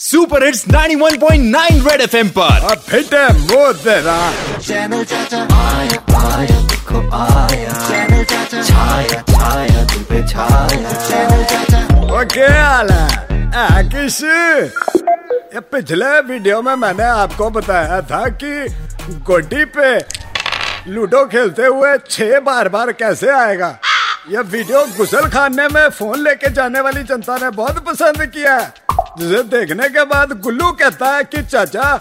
Super hits 91.9 red FM पर। अब fit है वो तेरा चैनल चाचा आया आया देखो आया। चैनल चाचा छाया छाया तुम पे छाया। चैनल चाचा वो क्या हाल आ, किस? ये पिछले वीडियो में मैंने आपको बताया था कि गोटी पे लूडो खेलते हुए छह बार बार कैसे आएगा? यह वीडियो गुसल खाने में फ़ोन लेके जाने वाली जनता ने बहुत पसंद किया है। जिसे देखने के बाद गुल्लू कहता है कि चाचा,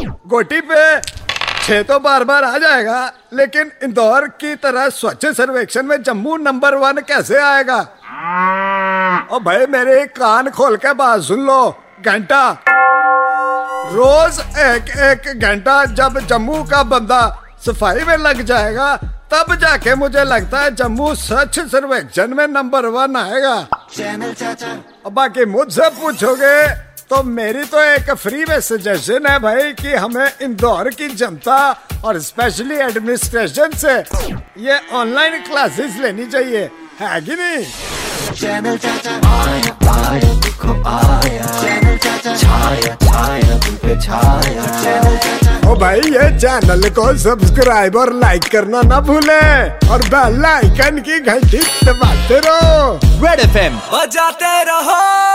गोटी पे छह तो बार बार आ जाएगा, लेकिन इंदौर की तरह स्वच्छ सर्वेक्षण में जम्मू नंबर वन कैसे आएगा? और भाई, मेरे कान खोल के बात सुन लो, घंटा। रोज एक एक घंटा जब जम्मू का बंदा सफ़ाई में लग जाएगा, तब जाके मुझे लगता है जम्मू स्वच्छ सर्वेक्षण में नंबर वन आएगा। चैनल चाचा और बाकी मुझसे पूछोगे तो मेरी तो एक फ्री में सजेशन है भाई कि हमें इंदौर की जनता और स्पेशली एडमिनिस्ट्रेशन से ये ऑनलाइन क्लासेस लेनी चाहिए। है कि नहीं? चैनल चाचा आया आया देखो आया। चैनल चाचा छाया छाया पे छाया। चैनल चाचा ओ भाई ये चैनल को सब्सक्राइब और लाइक करना ना भूले और बेल आइकन की घंटी दबाते रहो। रेड एफएम बजाते रहो।